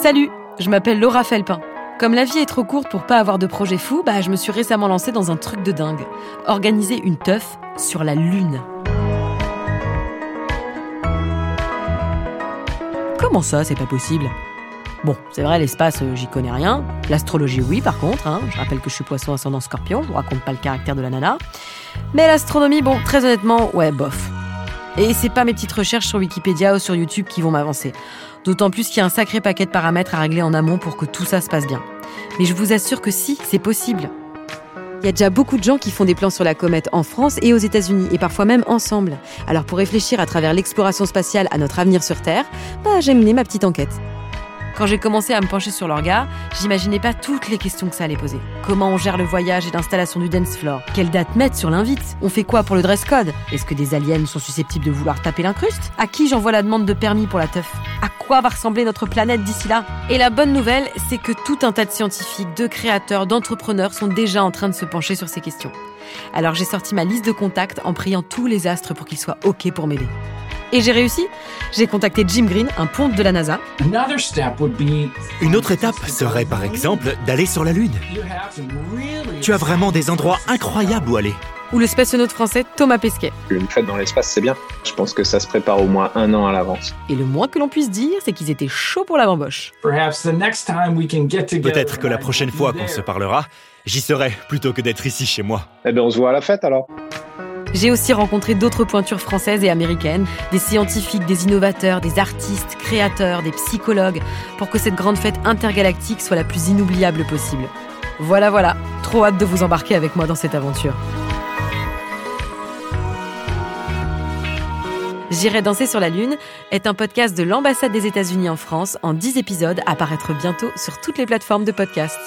Salut, je m'appelle Laura Felpin. Comme la vie est trop courte pour pas avoir de projet fou, bah je me suis récemment lancée dans un truc de dingue. Organiser une teuf sur la Lune. Comment ça, c'est pas possible? Bon, c'est vrai, l'espace, euh, j'y connais rien. L'astrologie, oui, par contre. hein. Je rappelle que je suis poisson ascendant scorpion, je vous raconte pas le caractère de la nana. Mais l'astronomie, bon, très honnêtement, ouais, bof. Et c'est pas mes petites recherches sur Wikipédia ou sur YouTube qui vont m'avancer. D'autant plus qu'il y a un sacré paquet de paramètres à régler en amont pour que tout ça se passe bien. Mais je vous assure que si, c'est possible. Il y a déjà beaucoup de gens qui font des plans sur la comète en France et aux États-Unis, et parfois même ensemble. Alors pour réfléchir à travers l'exploration spatiale à notre avenir sur Terre, bah, j'ai mené ma petite enquête. Quand j'ai commencé à me pencher sur l'orga, j'imaginais pas toutes les questions que ça allait poser. Comment on gère le voyage et l'installation du dance floor? Quelle date mettre sur l'invite? On fait quoi pour le dress code? Est-ce que des aliens sont susceptibles de vouloir taper l'incruste? À qui j'envoie la demande de permis pour la teuf? À quoi va ressembler notre planète d'ici là? Et la bonne nouvelle, c'est que tout un tas de scientifiques, de créateurs, d'entrepreneurs sont déjà en train de se pencher sur ces questions. Alors j'ai sorti ma liste de contacts en priant tous les astres pour qu'ils soient OK pour m'aider. Et j'ai réussi. J'ai contacté Jim Green, un ponte de la NASA. Another step would be Une autre étape serait par exemple d'aller sur la Lune. Tu as vraiment des endroits incroyables où aller. ou le spationaute français Thomas Pesquet. Une fête dans l'espace, c'est bien. Je pense que ça se prépare au moins un an à l'avance. Et le moins que l'on puisse dire, c'est qu'ils étaient chauds pour la bamboche. perhaps the next time we can get together. Peut-être que la prochaine fois qu'on se parlera, j'y serai plutôt que d'être ici chez moi. Eh bien, on se voit à la fête alors. J'ai aussi rencontré d'autres pointures françaises et américaines, des scientifiques, des innovateurs, des artistes, créateurs, des psychologues, pour que cette grande fête intergalactique soit la plus inoubliable possible. Voilà, voilà, trop hâte de vous embarquer avec moi dans cette aventure. J'irai danser sur la Lune est un podcast de l'ambassade des États-Unis en France en 10 épisodes à paraître bientôt sur toutes les plateformes de podcast.